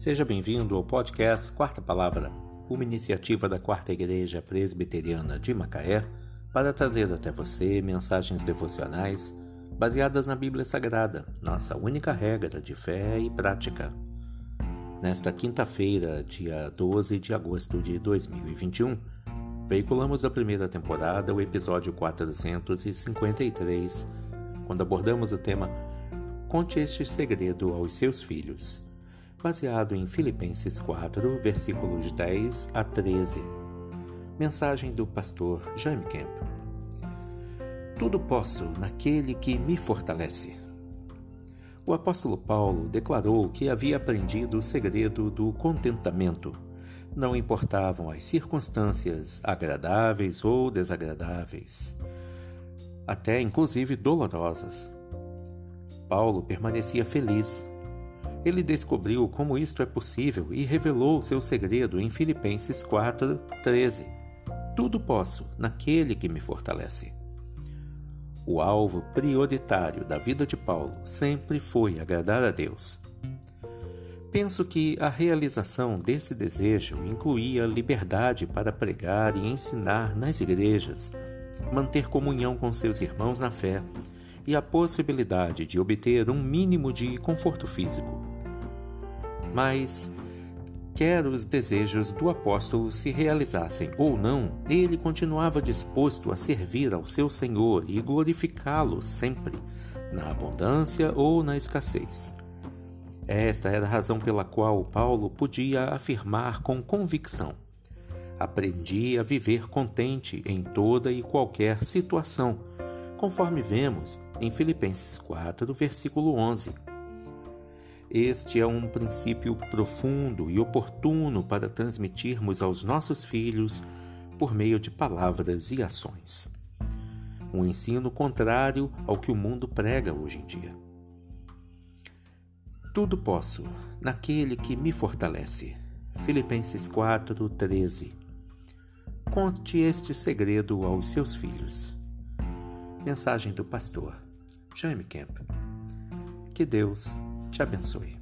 Seja bem-vindo ao podcast Quarta Palavra, uma iniciativa da Quarta Igreja Presbiteriana de Macaé para trazer até você mensagens devocionais baseadas na Bíblia Sagrada, nossa única regra de fé e prática. Nesta quinta-feira, dia 12 de agosto de 2021, veiculamos a primeira temporada, o episódio 453, quando abordamos o tema Conte este segredo aos seus filhos baseado em Filipenses 4, versículos 10 a 13. Mensagem do pastor Jaime Kemp. Tudo posso naquele que me fortalece. O apóstolo Paulo declarou que havia aprendido o segredo do contentamento. Não importavam as circunstâncias agradáveis ou desagradáveis, até inclusive dolorosas. Paulo permanecia feliz ele descobriu como isto é possível e revelou seu segredo em Filipenses 4:13. Tudo posso naquele que me fortalece. O alvo prioritário da vida de Paulo sempre foi agradar a Deus. Penso que a realização desse desejo incluía liberdade para pregar e ensinar nas igrejas, manter comunhão com seus irmãos na fé e a possibilidade de obter um mínimo de conforto físico. Mas, quer os desejos do apóstolo se realizassem ou não, ele continuava disposto a servir ao seu Senhor e glorificá-lo sempre, na abundância ou na escassez. Esta era a razão pela qual Paulo podia afirmar com convicção: Aprendi a viver contente em toda e qualquer situação, conforme vemos em Filipenses 4, versículo 11. Este é um princípio profundo e oportuno para transmitirmos aos nossos filhos por meio de palavras e ações. Um ensino contrário ao que o mundo prega hoje em dia. Tudo posso naquele que me fortalece. Filipenses 4, 13. Conte este segredo aos seus filhos. Mensagem do pastor Jaime Kemp. Que Deus te abençoe.